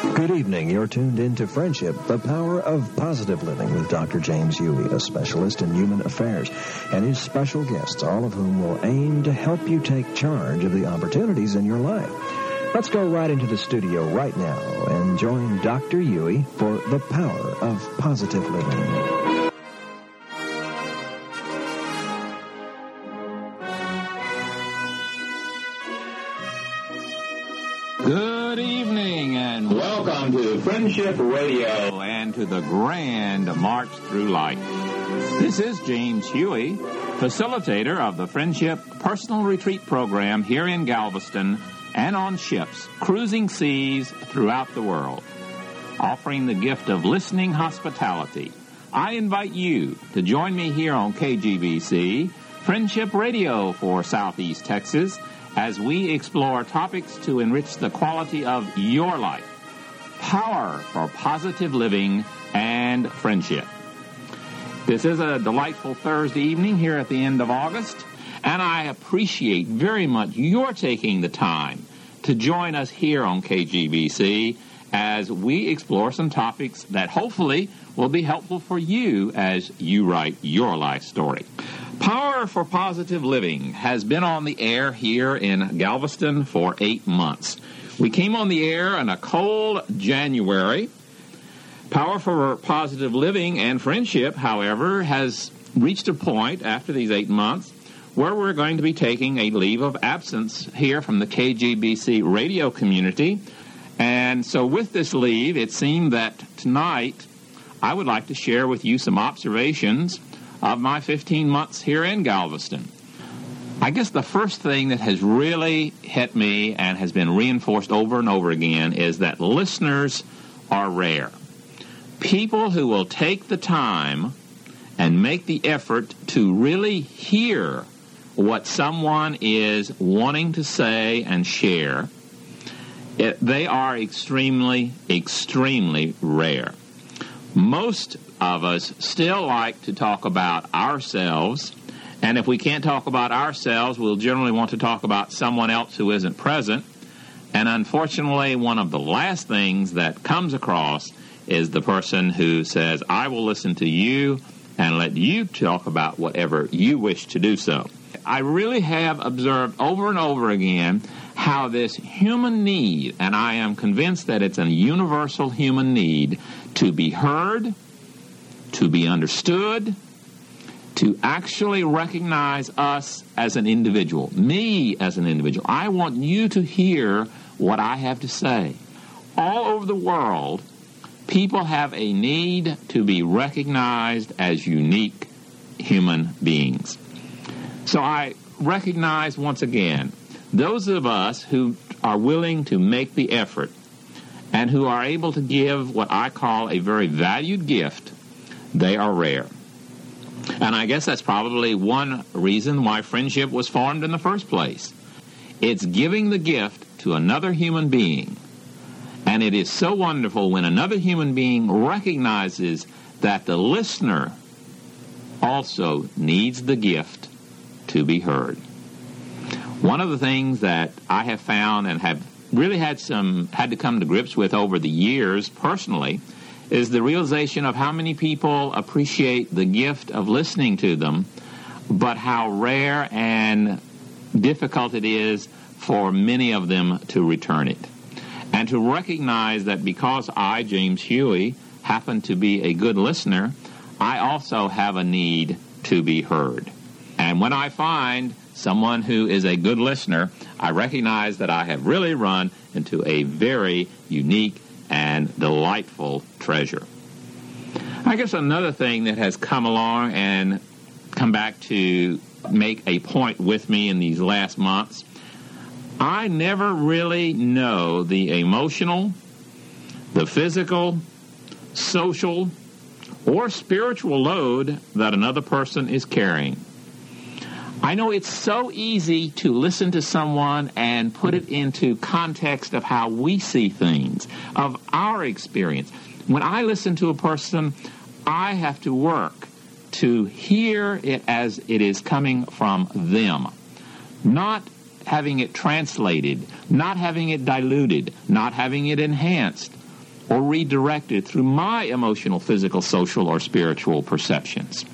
Good evening. You're tuned in to Friendship, the power of positive living with Dr. James Huey, a specialist in human affairs, and his special guests, all of whom will aim to help you take charge of the opportunities in your life. Let's go right into the studio right now and join Dr. Huey for the power of positive living. Friendship Radio and to the grand march through life. This is James Huey, facilitator of the Friendship Personal Retreat Program here in Galveston and on ships cruising seas throughout the world. Offering the gift of listening hospitality, I invite you to join me here on KGBC, Friendship Radio for Southeast Texas, as we explore topics to enrich the quality of your life. Power for positive living and friendship. This is a delightful Thursday evening here at the end of August, and I appreciate very much your taking the time to join us here on KGBC as we explore some topics that hopefully will be helpful for you as you write your life story. Power for Positive Living has been on the air here in Galveston for eight months. We came on the air in a cold January. Power for Positive Living and Friendship, however, has reached a point after these eight months where we're going to be taking a leave of absence here from the KGBC radio community. And so, with this leave, it seemed that tonight I would like to share with you some observations of my 15 months here in Galveston. I guess the first thing that has really hit me and has been reinforced over and over again is that listeners are rare. People who will take the time and make the effort to really hear what someone is wanting to say and share, it, they are extremely, extremely rare. Most of us still like to talk about ourselves, and if we can't talk about ourselves, we'll generally want to talk about someone else who isn't present. And unfortunately, one of the last things that comes across is the person who says, I will listen to you and let you talk about whatever you wish to do so. I really have observed over and over again how this human need, and I am convinced that it's a universal human need to be heard, to be understood, to actually recognize us as an individual, me as an individual. I want you to hear what I have to say. All over the world, people have a need to be recognized as unique human beings. So I recognize once again those of us who are willing to make the effort and who are able to give what I call a very valued gift, they are rare. And I guess that's probably one reason why friendship was formed in the first place. It's giving the gift to another human being. And it is so wonderful when another human being recognizes that the listener also needs the gift to be heard. One of the things that I have found and have really had some had to come to grips with over the years personally is the realization of how many people appreciate the gift of listening to them, but how rare and difficult it is for many of them to return it. And to recognize that because I, James Huey, happen to be a good listener, I also have a need to be heard. And when I find someone who is a good listener, I recognize that I have really run into a very unique and delightful treasure. I guess another thing that has come along and come back to make a point with me in these last months, I never really know the emotional, the physical, social, or spiritual load that another person is carrying. I know it's so easy to listen to someone and put it into context of how we see things, of our experience. When I listen to a person, I have to work to hear it as it is coming from them, not having it translated, not having it diluted, not having it enhanced, or redirected through my emotional, physical, social, or spiritual perceptions.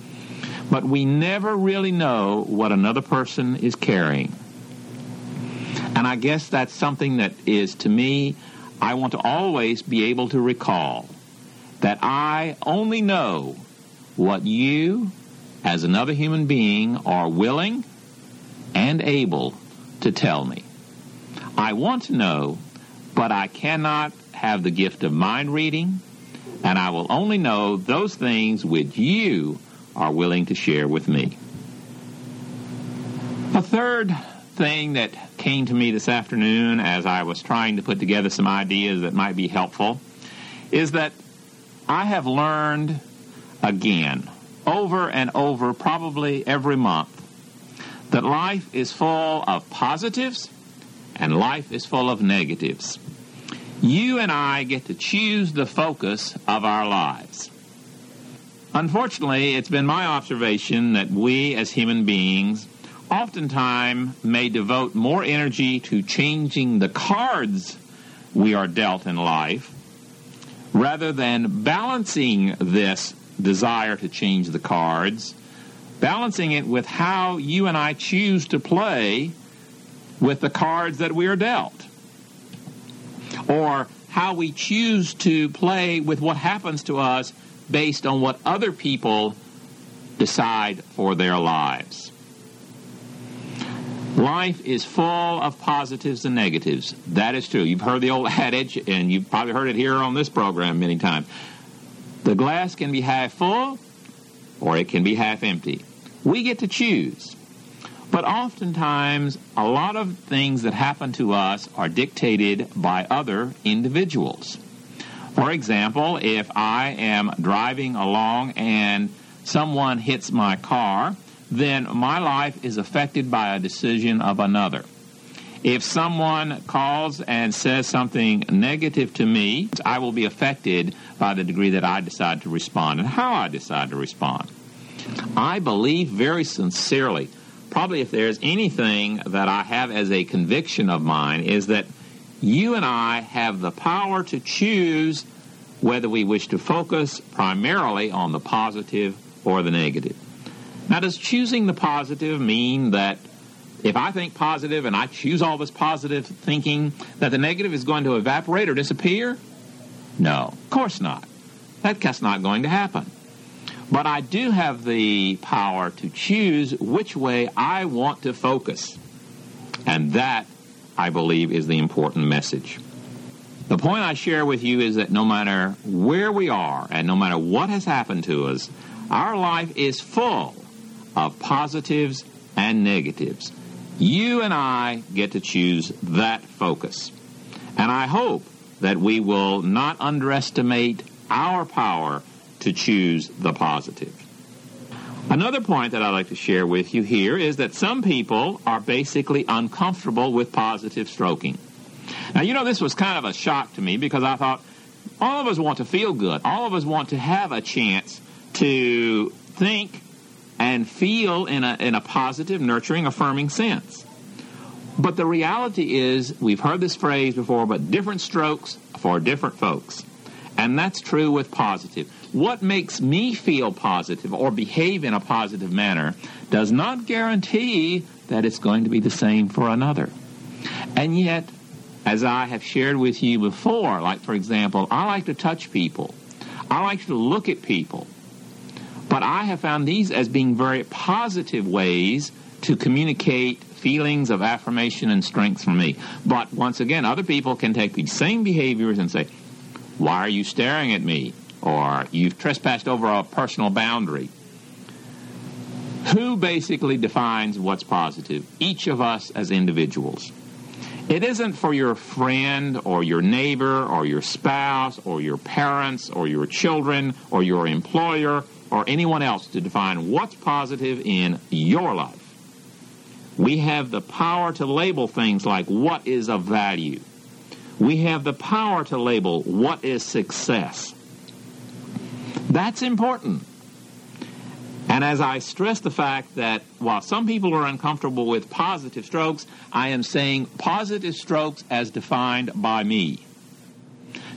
But we never really know what another person is carrying. And I guess that's something that is, to me, I want to always be able to recall that I only know what you, as another human being, are willing and able to tell me. I want to know, but I cannot have the gift of mind reading, and I will only know those things which you are willing to share with me. A third thing that came to me this afternoon as I was trying to put together some ideas that might be helpful is that I have learned again, over and over, probably every month, that life is full of positives and life is full of negatives. You and I get to choose the focus of our lives. Unfortunately, it's been my observation that we as human beings oftentimes may devote more energy to changing the cards we are dealt in life rather than balancing this desire to change the cards, balancing it with how you and I choose to play with the cards that we are dealt. Or how we choose to play with what happens to us based on what other people decide for their lives. Life is full of positives and negatives. That is true. You've heard the old adage, and you've probably heard it here on this program many times. The glass can be half full or it can be half empty. We get to choose. But oftentimes, a lot of things that happen to us are dictated by other individuals. For example, if I am driving along and someone hits my car, then my life is affected by a decision of another. If someone calls and says something negative to me, I will be affected by the degree that I decide to respond and how I decide to respond. I believe very sincerely probably if there's anything that I have as a conviction of mine, is that you and I have the power to choose whether we wish to focus primarily on the positive or the negative. Now, does choosing the positive mean that if I think positive and I choose all this positive thinking, that the negative is going to evaporate or disappear? No, of course not. That's not going to happen. But I do have the power to choose which way I want to focus. And that, I believe, is the important message. The point I share with you is that no matter where we are and no matter what has happened to us, our life is full of positives and negatives. You and I get to choose that focus. And I hope that we will not underestimate our power to choose the positive. Another point that I'd like to share with you here is that some people are basically uncomfortable with positive stroking. Now, you know, this was kind of a shock to me because I thought all of us want to feel good. All of us want to have a chance to think and feel in a, in a positive, nurturing, affirming sense. But the reality is, we've heard this phrase before, but different strokes for different folks. And that's true with positive. What makes me feel positive or behave in a positive manner does not guarantee that it's going to be the same for another. And yet, as I have shared with you before, like for example, I like to touch people. I like to look at people. But I have found these as being very positive ways to communicate feelings of affirmation and strength for me. But once again, other people can take these same behaviors and say, why are you staring at me? Or you've trespassed over a personal boundary. Who basically defines what's positive? Each of us as individuals. It isn't for your friend or your neighbor or your spouse or your parents or your children or your employer or anyone else to define what's positive in your life. We have the power to label things like what is of value we have the power to label what is success. That's important. And as I stress the fact that while some people are uncomfortable with positive strokes, I am saying positive strokes as defined by me.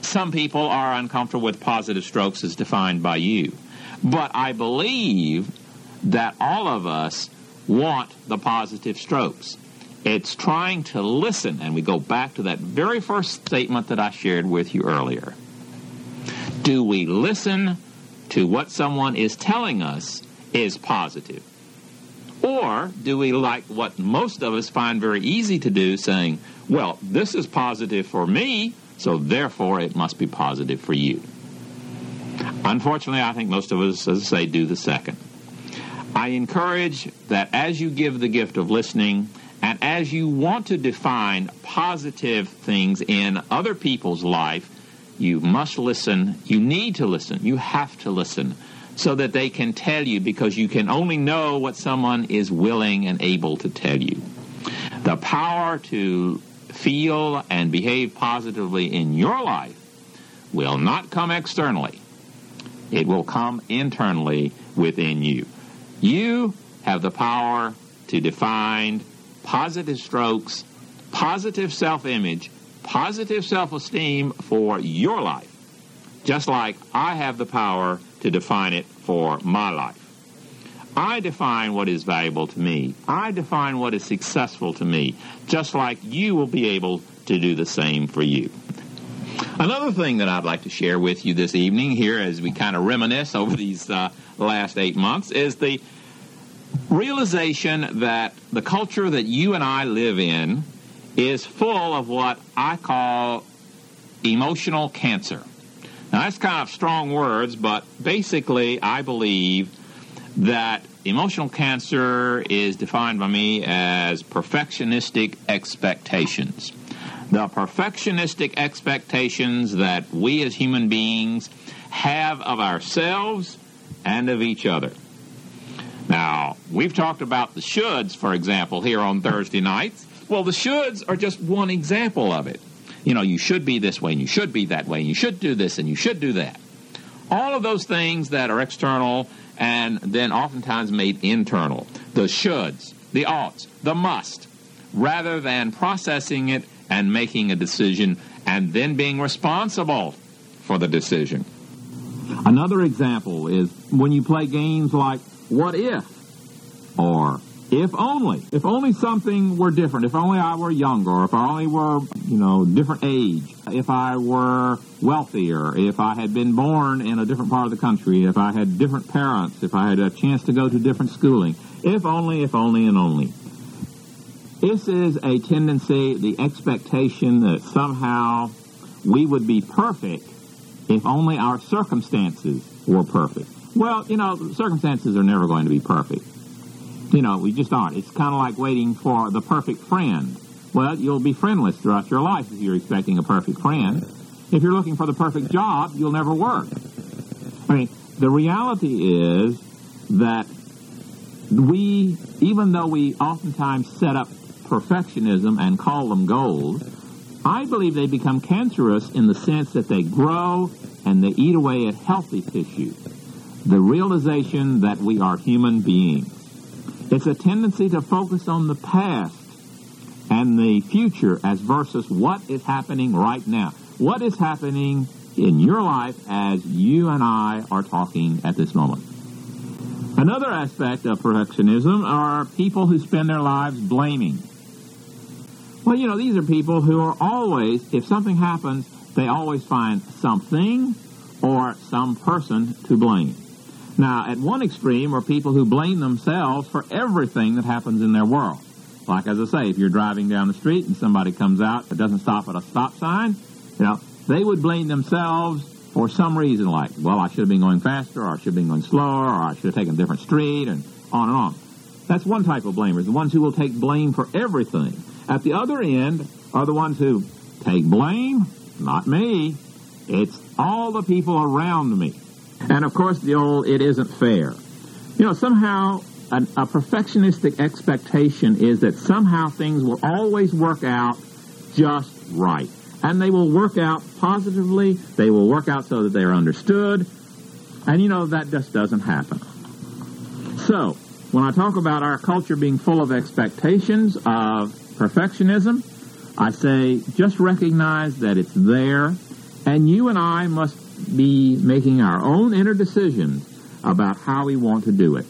some people are uncomfortable with positive strokes as defined by you. But I believe that all of us want the positive strokes. It's trying to listen, and we go back to that very first statement that I shared with you earlier. Do we listen to what someone is telling us is positive? Or do we like what most of us find very easy to do, saying, well, this is positive for me, so therefore it must be positive for you? Unfortunately, I think most of us, as I say, do the second. I encourage that as you give the gift of listening, and as you want to define positive things in other people's life, you must listen. You need to listen. You have to listen so that they can tell you because you can only know what someone is willing and able to tell you. The power to feel and behave positively in your life will not come externally. It will come internally within you. You have the power to define positive strokes, positive self-image, positive self-esteem for your life, just like I have the power to define it for my life. I define what is valuable to me. I define what is successful to me, just like you will be able to do the same for you. Another thing that I'd like to share with you this evening here as we kind of reminisce over these uh, last eight months is the realization that the culture that you and I live in is full of what I call emotional cancer. Now, that's kind of strong words, but basically, I believe that emotional cancer is defined by me as perfectionistic expectations. The perfectionistic expectations that we as human beings have of ourselves and of each other. Now, we've talked about the shoulds, for example, here on Thursday nights. Well, the shoulds are just one example of it you know, you should be this way and you should be that way and you should do this and you should do that. All of those things that are external and then oftentimes made internal. The shoulds, the oughts, the must, rather than processing it and making a decision and then being responsible for the decision. Another example is when you play games like what if or if only. If only something were different. If only I were younger. If I only were, you know, different age. If I were wealthier. If I had been born in a different part of the country. If I had different parents. If I had a chance to go to different schooling. If only, if only, and only. This is a tendency, the expectation that somehow we would be perfect if only our circumstances were perfect. Well, you know, circumstances are never going to be perfect. You know, we just aren't. It's kind of like waiting for the perfect friend. Well, you'll be friendless throughout your life if you're expecting a perfect friend. If you're looking for the perfect job, you'll never work. I mean, the reality is that we, even though we oftentimes set up perfectionism and call them goals, I believe they become cancerous in the sense that they grow and they eat away at healthy tissue. The realization that we are human beings. It's a tendency to focus on the past and the future as versus what is happening right now. What is happening in your life as you and I are talking at this moment. Another aspect of perfectionism are people who spend their lives blaming. Well, you know, these are people who are always, if something happens, they always find something or some person to blame. Now, at one extreme are people who blame themselves for everything that happens in their world. Like as I say, if you're driving down the street and somebody comes out that doesn't stop at a stop sign, you know, they would blame themselves for some reason like, well, I should have been going faster, or I should have been going slower, or I should have taken a different street, and on and on. That's one type of blamers, the ones who will take blame for everything. At the other end are the ones who take blame, not me. It's all the people around me. And of course, the old, it isn't fair. You know, somehow a, a perfectionistic expectation is that somehow things will always work out just right. And they will work out positively. They will work out so that they are understood. And you know, that just doesn't happen. So, when I talk about our culture being full of expectations of perfectionism, I say just recognize that it's there And you and I must be making our own inner decisions about how we want to do it.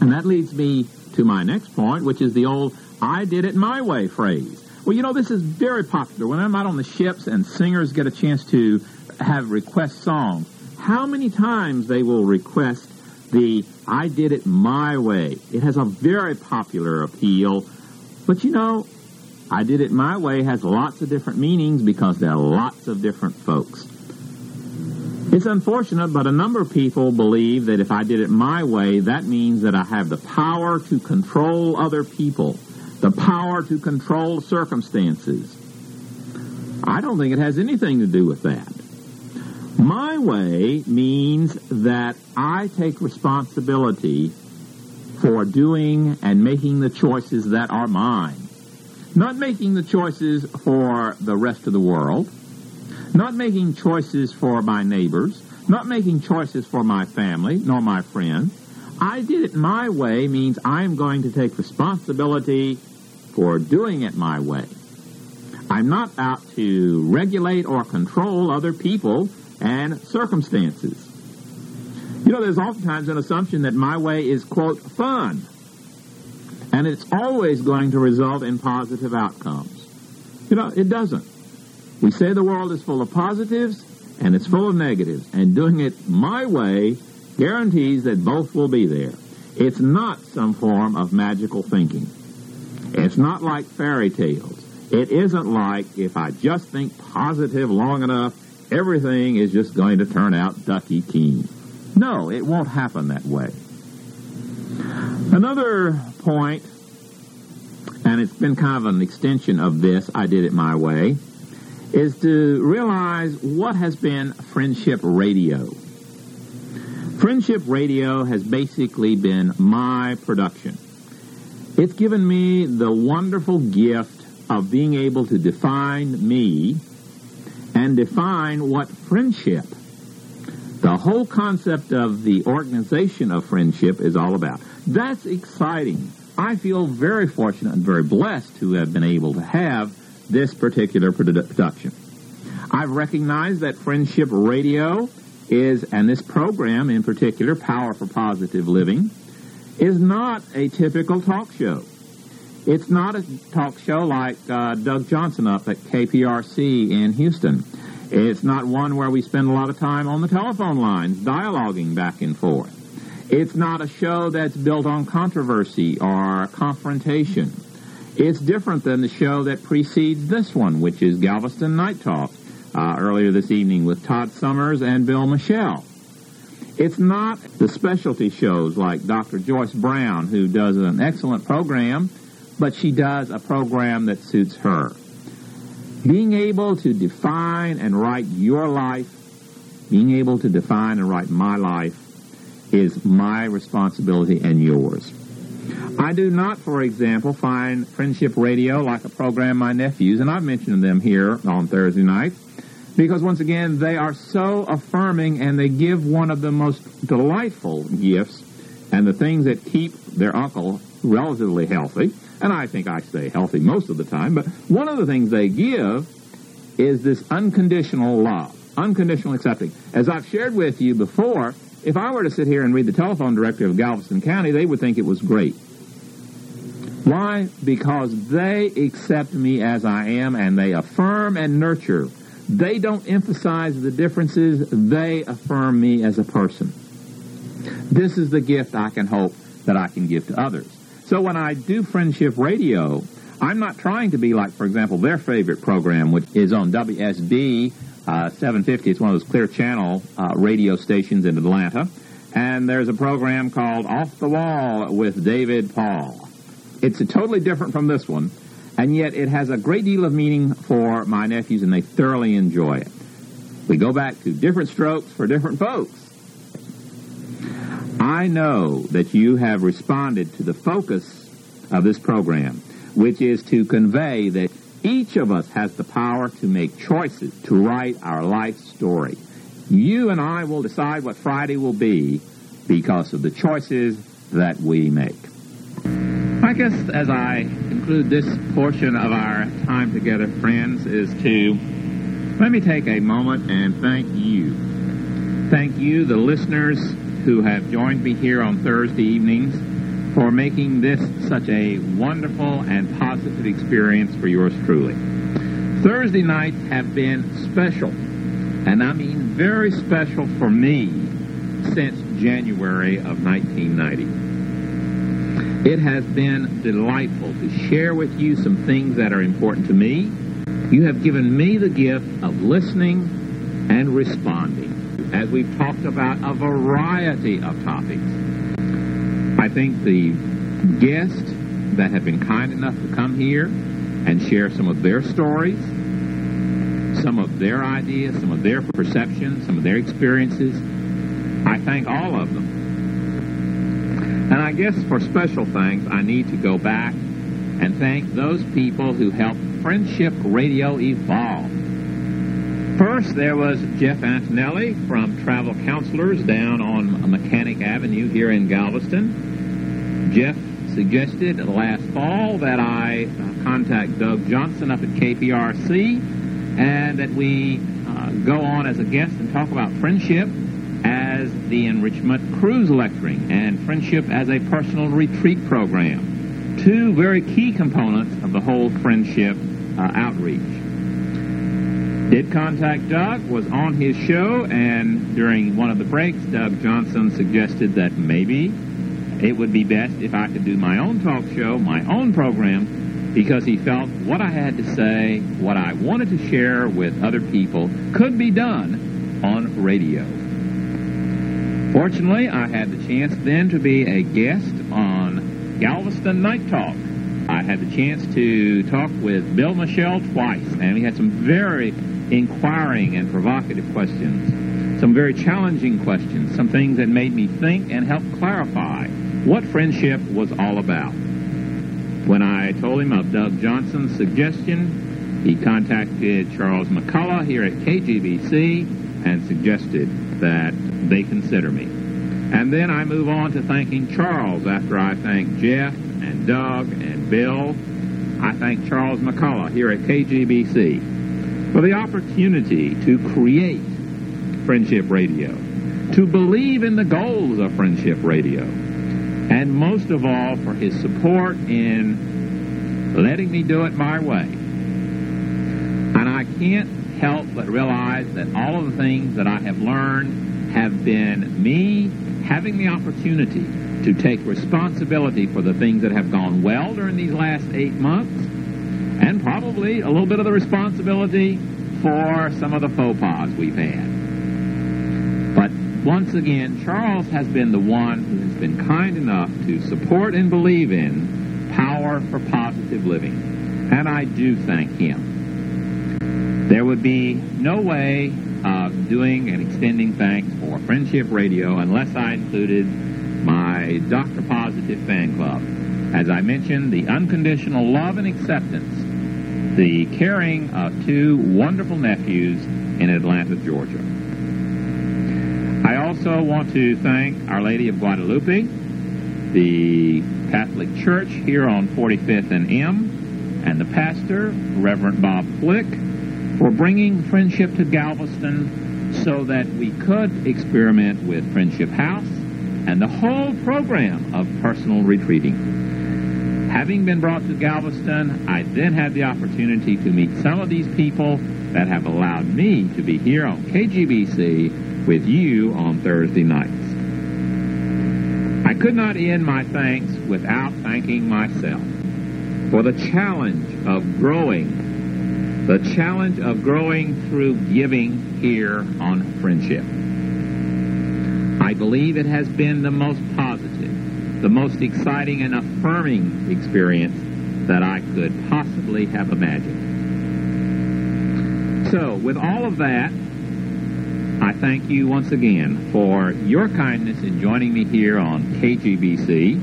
And that leads me to my next point, which is the old I did it my way phrase. Well, you know, this is very popular. When I'm out on the ships and singers get a chance to have request songs, how many times they will request the I did it my way. It has a very popular appeal. But you know, I did it my way has lots of different meanings because there are lots of different folks. It's unfortunate, but a number of people believe that if I did it my way, that means that I have the power to control other people, the power to control circumstances. I don't think it has anything to do with that. My way means that I take responsibility for doing and making the choices that are mine. Not making the choices for the rest of the world, not making choices for my neighbors, not making choices for my family, nor my friends. I did it my way means I'm going to take responsibility for doing it my way. I'm not out to regulate or control other people and circumstances. You know, there's oftentimes an assumption that my way is, quote, fun. And it's always going to result in positive outcomes. You know, it doesn't. We say the world is full of positives and it's full of negatives, and doing it my way guarantees that both will be there. It's not some form of magical thinking. It's not like fairy tales. It isn't like if I just think positive long enough, everything is just going to turn out ducky keen. No, it won't happen that way. Another point, and it's been kind of an extension of this, I did it my way, is to realize what has been friendship radio. Friendship radio has basically been my production. It's given me the wonderful gift of being able to define me and define what friendship, the whole concept of the organization of friendship is all about. That's exciting. I feel very fortunate and very blessed to have been able to have this particular production. I've recognized that Friendship Radio is, and this program in particular, Power for Positive Living, is not a typical talk show. It's not a talk show like uh, Doug Johnson up at KPRC in Houston. It's not one where we spend a lot of time on the telephone lines dialoguing back and forth. It's not a show that's built on controversy or confrontation. It's different than the show that precedes this one, which is Galveston Night Talk, uh, earlier this evening with Todd Summers and Bill Michelle. It's not the specialty shows like Dr. Joyce Brown, who does an excellent program, but she does a program that suits her. Being able to define and write your life, being able to define and write my life, is my responsibility and yours. I do not, for example, find Friendship Radio like a program my nephews, and I've mentioned them here on Thursday nights, because once again, they are so affirming and they give one of the most delightful gifts and the things that keep their uncle relatively healthy. And I think I stay healthy most of the time, but one of the things they give is this unconditional love, unconditional accepting. As I've shared with you before, if I were to sit here and read the telephone directory of Galveston County, they would think it was great. Why? Because they accept me as I am and they affirm and nurture. They don't emphasize the differences, they affirm me as a person. This is the gift I can hope that I can give to others. So when I do Friendship Radio, I'm not trying to be like, for example, their favorite program, which is on WSB uh, 750. It's one of those clear channel uh, radio stations in Atlanta. And there's a program called Off the Wall with David Paul. It's totally different from this one, and yet it has a great deal of meaning for my nephews, and they thoroughly enjoy it. We go back to different strokes for different folks. I know that you have responded to the focus of this program, which is to convey that each of us has the power to make choices to write our life story. You and I will decide what Friday will be because of the choices that we make. I guess as I conclude this portion of our time together, friends, is to Let me take a moment and thank you. Thank you, the listeners who have joined me here on Thursday evenings, for making this such a wonderful and positive experience for yours truly. Thursday nights have been special, and I mean very special for me since January of 1990. It has been delightful to share with you some things that are important to me. You have given me the gift of listening and responding as we've talked about a variety of topics. I think the guests that have been kind enough to come here and share some of their stories, some of their ideas, some of their perceptions, some of their experiences, I thank all of them. And I guess for special thanks, I need to go back and thank those people who helped Friendship Radio evolve. First, there was Jeff Antonelli from Travel Counselors down on Mechanic Avenue here in Galveston. Jeff suggested last fall that I uh, contact Doug Johnson up at KPRC and that we uh, go on as a guest and talk about friendship as the enrichment cruise lecturing and friendship as a personal retreat program. Two very key components of the whole friendship uh, outreach. Did contact Doug, was on his show, and during one of the breaks, Doug Johnson suggested that maybe it would be best if I could do my own talk show, my own program, because he felt what I had to say, what I wanted to share with other people, could be done on radio. Fortunately, I had the chance then to be a guest on Galveston Night Talk. I had the chance to talk with Bill Michelle twice, and we had some very inquiring and provocative questions, some very challenging questions, some things that made me think and help clarify what friendship was all about. When I told him of Doug Johnson's suggestion, he contacted Charles McCullough here at KGBC and suggested that they consider me. And then I move on to thanking Charles after I thank Jeff and Doug and Bill. I thank Charles McCullough here at KGBC for the opportunity to create Friendship Radio, to believe in the goals of Friendship Radio, and most of all for his support in letting me do it my way. And I can't help but realize that all of the things that I have learned have been me having the opportunity to take responsibility for the things that have gone well during these last eight months and probably a little bit of the responsibility for some of the faux pas we've had. Once again, Charles has been the one who has been kind enough to support and believe in power for positive living. And I do thank him. There would be no way of doing and extending thanks for Friendship Radio unless I included my Dr. Positive fan club. As I mentioned, the unconditional love and acceptance the caring of two wonderful nephews in Atlanta, Georgia. I also want to thank Our Lady of Guadalupe, the Catholic Church here on 45th and M, and the pastor, Reverend Bob Flick, for bringing Friendship to Galveston so that we could experiment with Friendship House and the whole program of personal retreating. Having been brought to Galveston, I then had the opportunity to meet some of these people that have allowed me to be here on KGBC with you on Thursday nights. I could not end my thanks without thanking myself for the challenge of growing, the challenge of growing through giving here on friendship. I believe it has been the most positive the most exciting and affirming experience that I could possibly have imagined. So, with all of that, I thank you once again for your kindness in joining me here on KGBC.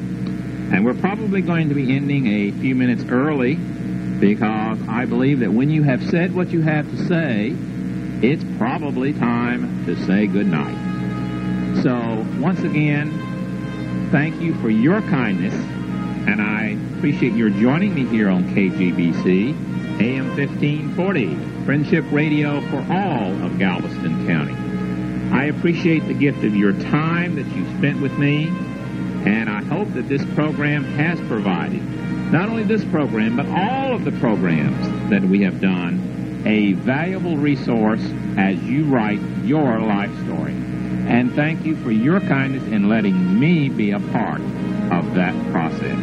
And we're probably going to be ending a few minutes early because I believe that when you have said what you have to say, it's probably time to say goodnight. So, once again, thank you for your kindness, and I appreciate your joining me here on KGBC, AM 1540. Friendship Radio for all of Galveston County. I appreciate the gift of your time that you spent with me, and I hope that this program has provided, not only this program, but all of the programs that we have done, a valuable resource as you write your life story. And thank you for your kindness in letting me be a part of that process.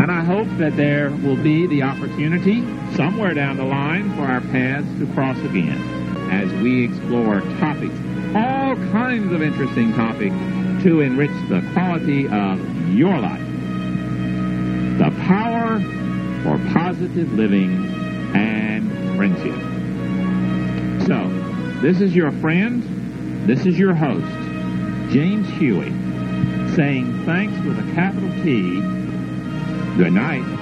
And I hope that there will be the opportunity somewhere down the line for our paths to cross again as we explore topics, all kinds of interesting topics to enrich the quality of your life. The power for positive living and friendship. So, this is your friend, this is your host, James Huey, saying thanks with a capital T Good night.